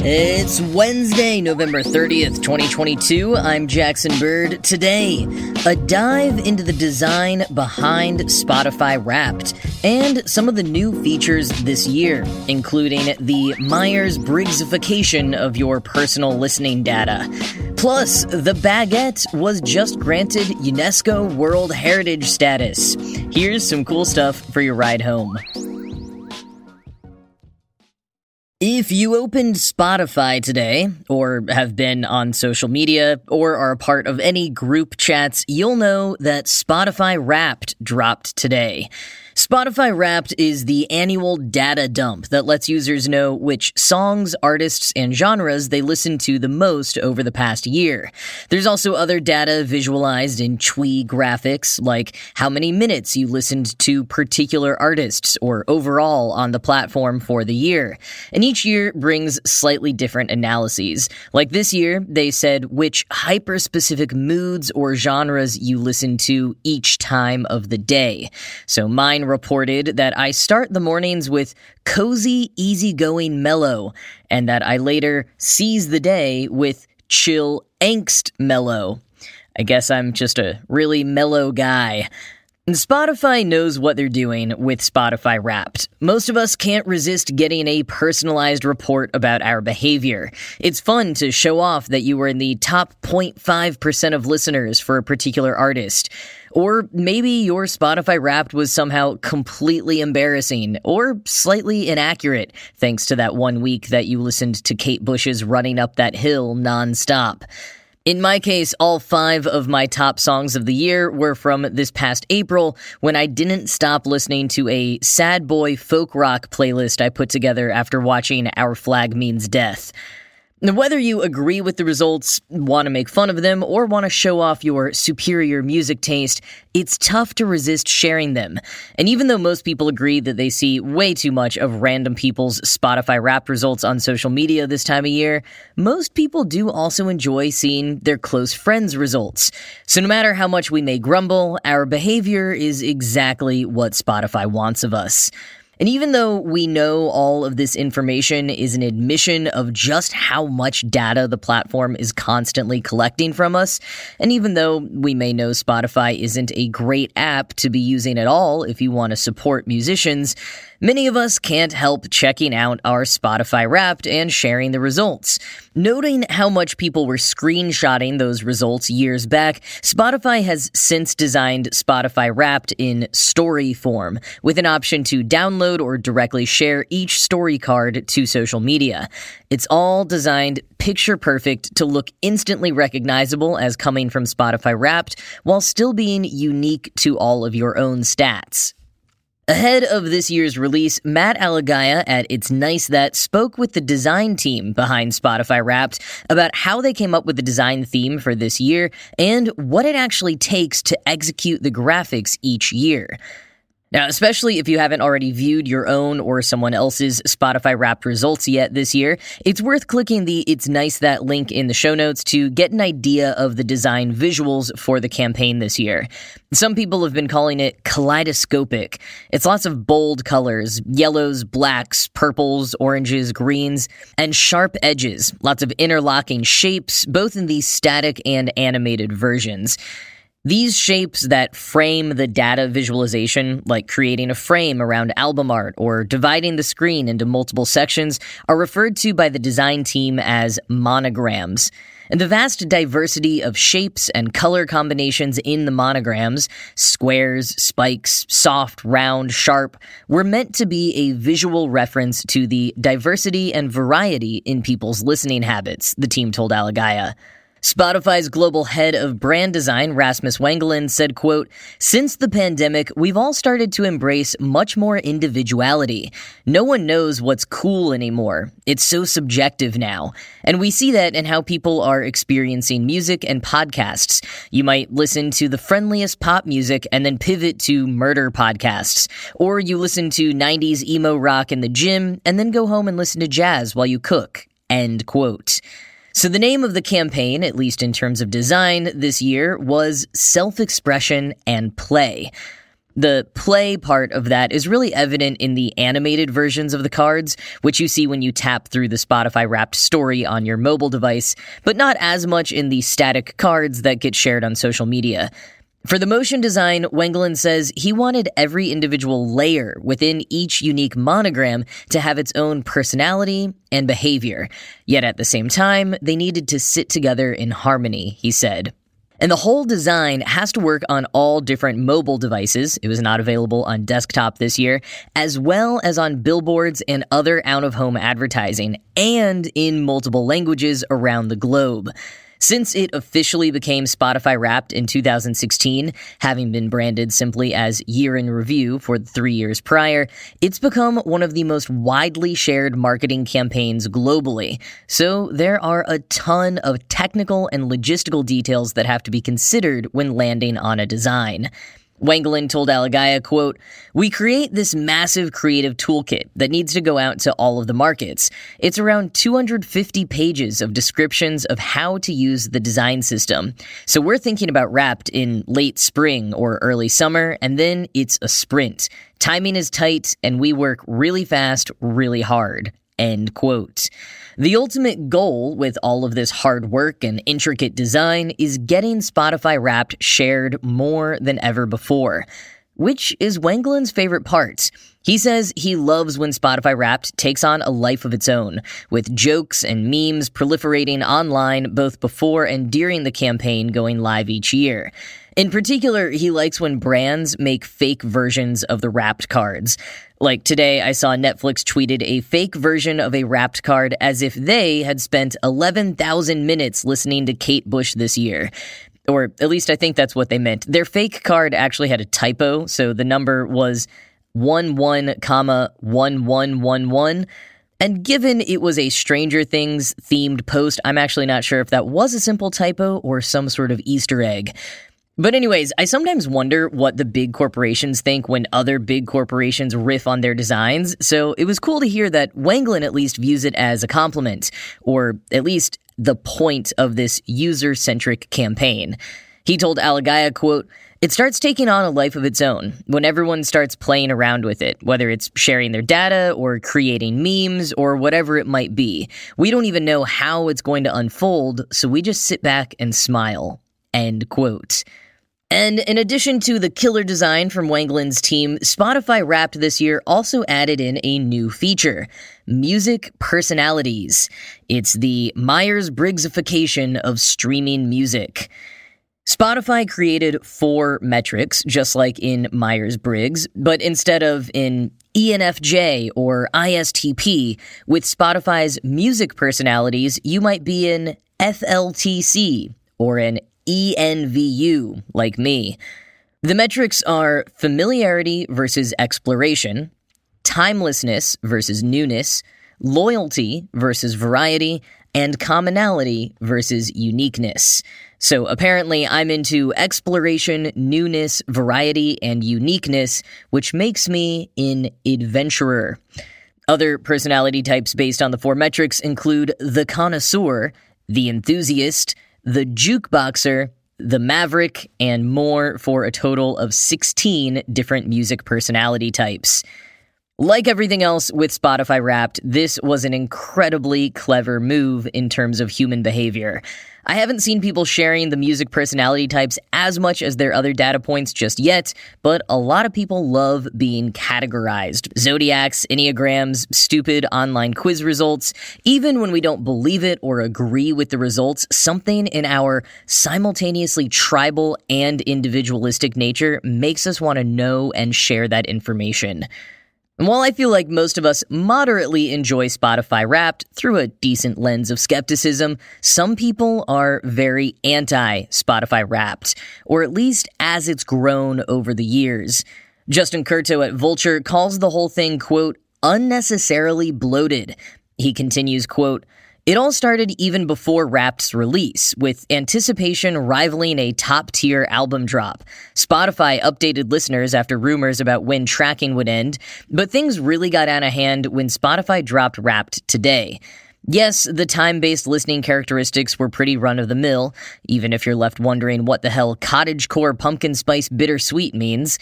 It's Wednesday, November 30th, 2022. I'm Jackson Bird. Today, a dive into the design behind Spotify Wrapped and some of the new features this year, including the Myers Briggsification of your personal listening data. Plus, the baguette was just granted UNESCO World Heritage status. Here's some cool stuff for your ride home. If you opened Spotify today, or have been on social media, or are a part of any group chats, you'll know that Spotify Wrapped dropped today. Spotify Wrapped is the annual data dump that lets users know which songs, artists, and genres they listen to the most over the past year. There's also other data visualized in Twee graphics, like how many minutes you listened to particular artists or overall on the platform for the year. And each year brings slightly different analyses. Like this year, they said which hyper specific moods or genres you listen to each time of the day. So mine reported that I start the mornings with cozy, easygoing mellow, and that I later seize the day with chill, angst mellow. I guess I'm just a really mellow guy. Spotify knows what they're doing with Spotify Wrapped. Most of us can't resist getting a personalized report about our behavior. It's fun to show off that you were in the top 0.5% of listeners for a particular artist. Or maybe your Spotify Wrapped was somehow completely embarrassing or slightly inaccurate, thanks to that one week that you listened to Kate Bush's Running Up That Hill nonstop. In my case, all five of my top songs of the year were from this past April when I didn't stop listening to a sad boy folk rock playlist I put together after watching Our Flag Means Death. Whether you agree with the results, want to make fun of them, or want to show off your superior music taste, it's tough to resist sharing them. And even though most people agree that they see way too much of random people's Spotify rap results on social media this time of year, most people do also enjoy seeing their close friends' results. So no matter how much we may grumble, our behavior is exactly what Spotify wants of us. And even though we know all of this information is an admission of just how much data the platform is constantly collecting from us, and even though we may know Spotify isn't a great app to be using at all if you want to support musicians, Many of us can't help checking out our Spotify Wrapped and sharing the results. Noting how much people were screenshotting those results years back, Spotify has since designed Spotify Wrapped in story form, with an option to download or directly share each story card to social media. It's all designed picture perfect to look instantly recognizable as coming from Spotify Wrapped, while still being unique to all of your own stats. Ahead of this year's release, Matt Alagiah at It's Nice That spoke with the design team behind Spotify Wrapped about how they came up with the design theme for this year and what it actually takes to execute the graphics each year. Now, especially if you haven't already viewed your own or someone else's Spotify Wrapped results yet this year, it's worth clicking the It's Nice That link in the show notes to get an idea of the design visuals for the campaign this year. Some people have been calling it kaleidoscopic. It's lots of bold colors yellows, blacks, purples, oranges, greens, and sharp edges, lots of interlocking shapes, both in the static and animated versions. These shapes that frame the data visualization, like creating a frame around album art or dividing the screen into multiple sections, are referred to by the design team as monograms. And the vast diversity of shapes and color combinations in the monograms squares, spikes, soft, round, sharp were meant to be a visual reference to the diversity and variety in people's listening habits, the team told Alagiah. Spotify's global head of brand design, Rasmus Wengelin, said, quote, Since the pandemic, we've all started to embrace much more individuality. No one knows what's cool anymore. It's so subjective now. And we see that in how people are experiencing music and podcasts. You might listen to the friendliest pop music and then pivot to murder podcasts. Or you listen to 90s emo rock in the gym and then go home and listen to jazz while you cook. End quote. So, the name of the campaign, at least in terms of design this year, was Self Expression and Play. The play part of that is really evident in the animated versions of the cards, which you see when you tap through the Spotify wrapped story on your mobile device, but not as much in the static cards that get shared on social media. For the motion design, Wengelin says he wanted every individual layer within each unique monogram to have its own personality and behavior. Yet at the same time, they needed to sit together in harmony, he said. And the whole design has to work on all different mobile devices. It was not available on desktop this year, as well as on billboards and other out of home advertising, and in multiple languages around the globe. Since it officially became Spotify Wrapped in 2016, having been branded simply as Year in Review for three years prior, it's become one of the most widely shared marketing campaigns globally. So there are a ton of technical and logistical details that have to be considered when landing on a design. Wengelin told Alagiah, quote, We create this massive creative toolkit that needs to go out to all of the markets. It's around 250 pages of descriptions of how to use the design system. So we're thinking about wrapped in late spring or early summer, and then it's a sprint. Timing is tight, and we work really fast, really hard. End quote. The ultimate goal with all of this hard work and intricate design is getting Spotify Wrapped shared more than ever before, which is Wengelin's favorite part. He says he loves when Spotify Wrapped takes on a life of its own, with jokes and memes proliferating online both before and during the campaign going live each year. In particular, he likes when brands make fake versions of the wrapped cards. Like today, I saw Netflix tweeted a fake version of a wrapped card as if they had spent 11,000 minutes listening to Kate Bush this year. Or at least I think that's what they meant. Their fake card actually had a typo, so the number was 11, comma 1111. And given it was a Stranger Things themed post, I'm actually not sure if that was a simple typo or some sort of Easter egg. But, anyways, I sometimes wonder what the big corporations think when other big corporations riff on their designs. So it was cool to hear that Wengelin at least views it as a compliment, or at least the point of this user centric campaign. He told Alagiah, quote, it starts taking on a life of its own when everyone starts playing around with it, whether it's sharing their data or creating memes or whatever it might be. We don't even know how it's going to unfold, so we just sit back and smile. End quote. And in addition to the killer design from Wengelin's team, Spotify Wrapped this year also added in a new feature music personalities. It's the Myers Briggsification of streaming music. Spotify created four metrics, just like in Myers Briggs, but instead of in ENFJ or ISTP, with Spotify's music personalities, you might be in FLTC or an ENVU, like me. The metrics are familiarity versus exploration, timelessness versus newness, loyalty versus variety, and commonality versus uniqueness. So apparently, I'm into exploration, newness, variety, and uniqueness, which makes me an adventurer. Other personality types based on the four metrics include the connoisseur, the enthusiast, the jukeboxer, the Maverick, and more for a total of 16 different music personality types. Like everything else with Spotify Wrapped, this was an incredibly clever move in terms of human behavior. I haven't seen people sharing the music personality types as much as their other data points just yet, but a lot of people love being categorized. Zodiacs, Enneagrams, stupid online quiz results. Even when we don't believe it or agree with the results, something in our simultaneously tribal and individualistic nature makes us want to know and share that information. And while I feel like most of us moderately enjoy Spotify Wrapped through a decent lens of skepticism, some people are very anti Spotify Wrapped, or at least as it's grown over the years. Justin Curto at Vulture calls the whole thing, quote, unnecessarily bloated. He continues, quote, it all started even before Wrapped's release, with anticipation rivaling a top tier album drop. Spotify updated listeners after rumors about when tracking would end, but things really got out of hand when Spotify dropped Wrapped today. Yes, the time based listening characteristics were pretty run of the mill, even if you're left wondering what the hell cottage core pumpkin spice bittersweet means.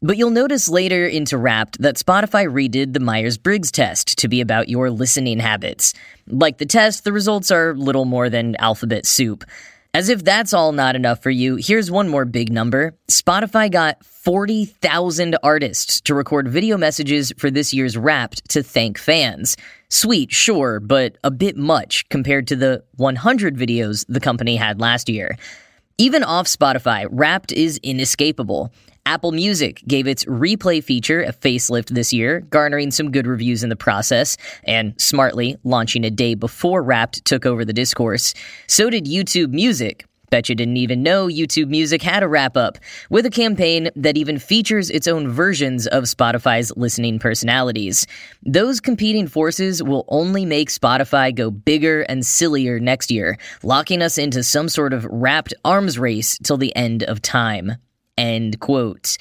But you'll notice later into Wrapped that Spotify redid the Myers Briggs test to be about your listening habits. Like the test, the results are little more than alphabet soup. As if that's all not enough for you, here's one more big number. Spotify got 40,000 artists to record video messages for this year's Wrapped to thank fans. Sweet, sure, but a bit much compared to the 100 videos the company had last year. Even off Spotify, Wrapped is inescapable. Apple Music gave its replay feature a facelift this year, garnering some good reviews in the process, and smartly launching a day before Wrapped took over the discourse. So did YouTube Music. Bet you didn't even know YouTube Music had a wrap up, with a campaign that even features its own versions of Spotify's listening personalities. Those competing forces will only make Spotify go bigger and sillier next year, locking us into some sort of wrapped arms race till the end of time. End quote.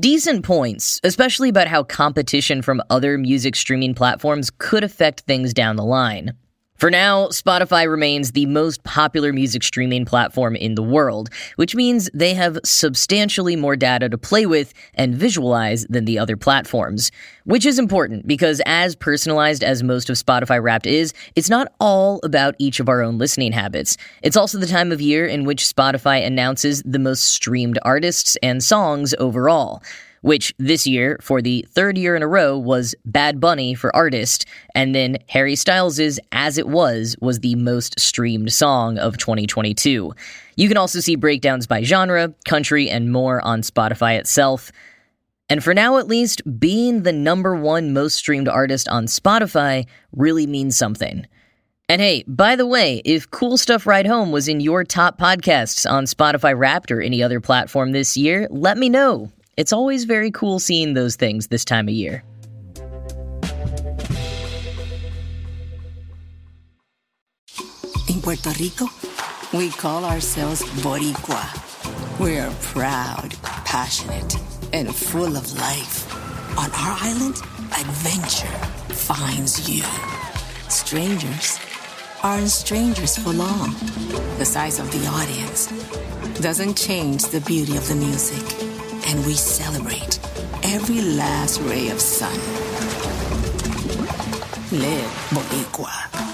Decent points, especially about how competition from other music streaming platforms could affect things down the line. For now, Spotify remains the most popular music streaming platform in the world, which means they have substantially more data to play with and visualize than the other platforms. Which is important because, as personalized as most of Spotify Wrapped is, it's not all about each of our own listening habits. It's also the time of year in which Spotify announces the most streamed artists and songs overall which this year, for the third year in a row, was Bad Bunny for Artist, and then Harry Styles' As It Was was the most streamed song of 2022. You can also see breakdowns by genre, country, and more on Spotify itself. And for now, at least, being the number one most streamed artist on Spotify really means something. And hey, by the way, if Cool Stuff Ride Home was in your top podcasts on Spotify Wrapped or any other platform this year, let me know. It's always very cool seeing those things this time of year. In Puerto Rico, we call ourselves Boricua. We're proud, passionate, and full of life. On our island, adventure finds you. Strangers aren't strangers for long. The size of the audience doesn't change the beauty of the music and we celebrate every last ray of sun. Live Boricua.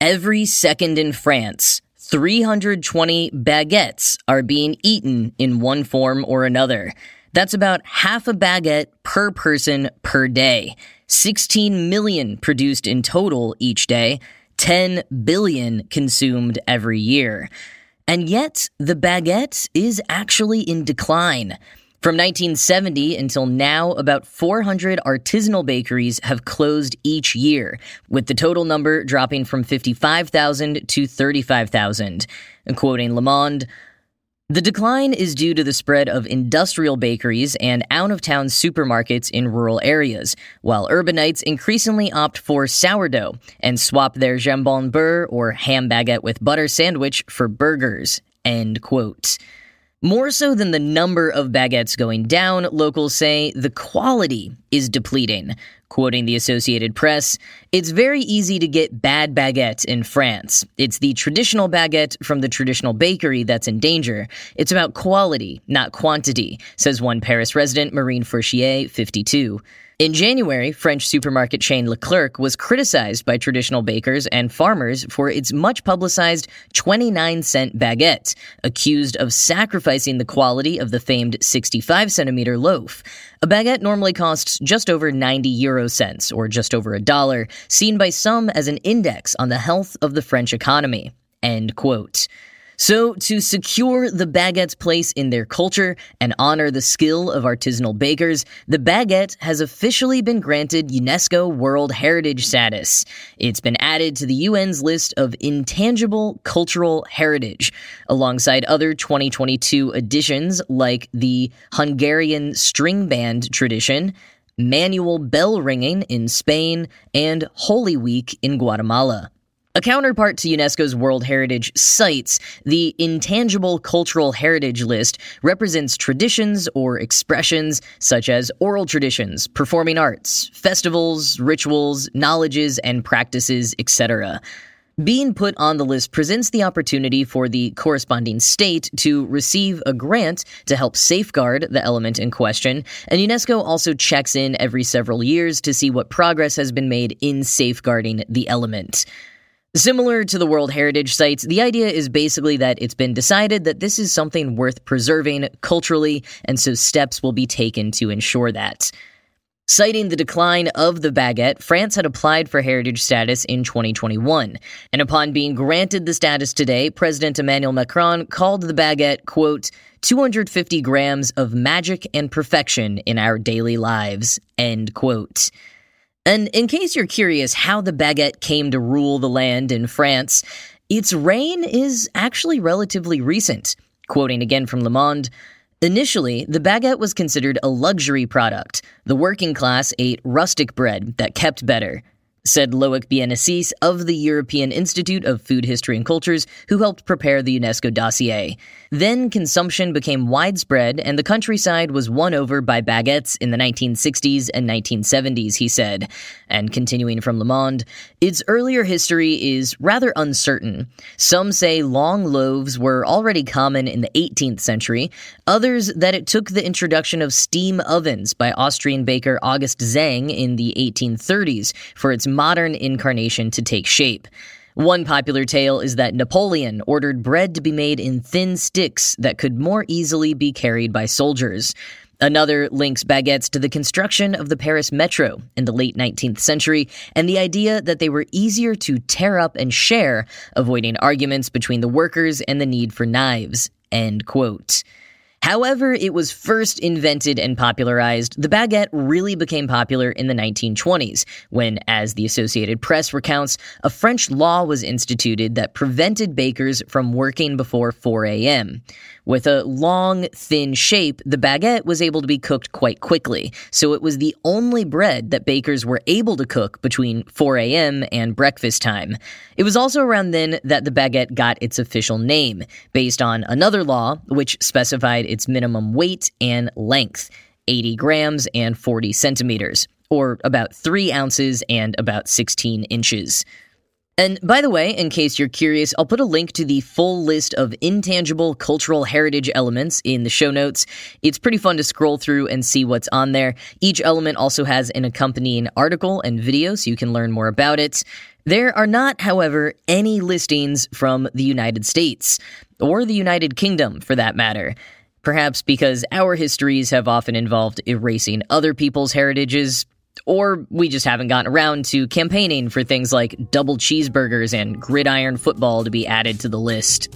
Every second in France, 320 baguettes are being eaten in one form or another. That's about half a baguette per person per day. 16 million produced in total each day, 10 billion consumed every year. And yet, the baguette is actually in decline. From 1970 until now, about 400 artisanal bakeries have closed each year, with the total number dropping from 55,000 to 35,000. Quoting Le Monde, the decline is due to the spread of industrial bakeries and out of town supermarkets in rural areas, while urbanites increasingly opt for sourdough and swap their jambon beurre or ham baguette with butter sandwich for burgers. End quote. More so than the number of baguettes going down, locals say the quality is depleting. Quoting the Associated Press, it's very easy to get bad baguette in France. It's the traditional baguette from the traditional bakery that's in danger. It's about quality, not quantity, says one Paris resident, Marine Fourchier, 52. In January, French supermarket chain Leclerc was criticized by traditional bakers and farmers for its much publicized 29 cent baguette, accused of sacrificing the quality of the famed 65 centimeter loaf. A baguette normally costs just over 90 euro cents, or just over a dollar, seen by some as an index on the health of the French economy. End quote. So, to secure the baguette's place in their culture and honor the skill of artisanal bakers, the baguette has officially been granted UNESCO World Heritage status. It's been added to the UN's list of intangible cultural heritage, alongside other 2022 additions like the Hungarian string band tradition, manual bell ringing in Spain, and Holy Week in Guatemala. A counterpart to UNESCO's World Heritage sites, the Intangible Cultural Heritage List represents traditions or expressions such as oral traditions, performing arts, festivals, rituals, knowledges, and practices, etc. Being put on the list presents the opportunity for the corresponding state to receive a grant to help safeguard the element in question, and UNESCO also checks in every several years to see what progress has been made in safeguarding the element. Similar to the World Heritage sites, the idea is basically that it's been decided that this is something worth preserving culturally, and so steps will be taken to ensure that. Citing the decline of the baguette, France had applied for heritage status in 2021. And upon being granted the status today, President Emmanuel Macron called the baguette, quote, 250 grams of magic and perfection in our daily lives, end quote. And in case you're curious how the baguette came to rule the land in France, its reign is actually relatively recent. Quoting again from Le Monde, Initially, the baguette was considered a luxury product. The working class ate rustic bread that kept better said Loic Bienassis of the European Institute of Food History and Cultures, who helped prepare the UNESCO dossier. Then consumption became widespread, and the countryside was won over by baguettes in the 1960s and 1970s, he said. And continuing from Le Monde, its earlier history is rather uncertain. Some say long loaves were already common in the 18th century, others that it took the introduction of steam ovens by Austrian baker August Zang in the 1830s for its modern incarnation to take shape. One popular tale is that Napoleon ordered bread to be made in thin sticks that could more easily be carried by soldiers. Another links baguettes to the construction of the Paris metro in the late 19th century and the idea that they were easier to tear up and share, avoiding arguments between the workers and the need for knives. End quote. However, it was first invented and popularized, the baguette really became popular in the 1920s, when, as the Associated Press recounts, a French law was instituted that prevented bakers from working before 4 a.m. With a long, thin shape, the baguette was able to be cooked quite quickly, so it was the only bread that bakers were able to cook between 4 a.m. and breakfast time. It was also around then that the baguette got its official name, based on another law which specified its minimum weight and length 80 grams and 40 centimeters, or about 3 ounces and about 16 inches. And by the way, in case you're curious, I'll put a link to the full list of intangible cultural heritage elements in the show notes. It's pretty fun to scroll through and see what's on there. Each element also has an accompanying article and video so you can learn more about it. There are not, however, any listings from the United States, or the United Kingdom for that matter. Perhaps because our histories have often involved erasing other people's heritages, or we just haven't gotten around to campaigning for things like double cheeseburgers and gridiron football to be added to the list.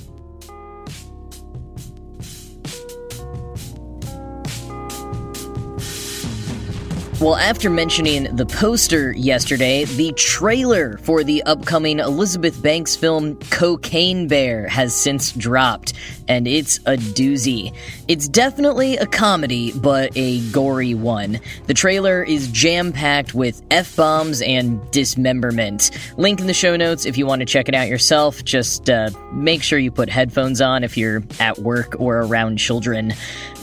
Well, after mentioning the poster yesterday, the trailer for the upcoming Elizabeth Banks film Cocaine Bear has since dropped, and it's a doozy. It's definitely a comedy, but a gory one. The trailer is jam packed with F bombs and dismemberment. Link in the show notes if you want to check it out yourself. Just uh, make sure you put headphones on if you're at work or around children.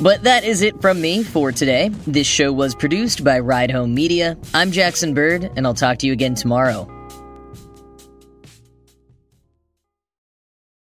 But that is it from me for today. This show was produced by Ride Home Media. I'm Jackson Bird, and I'll talk to you again tomorrow.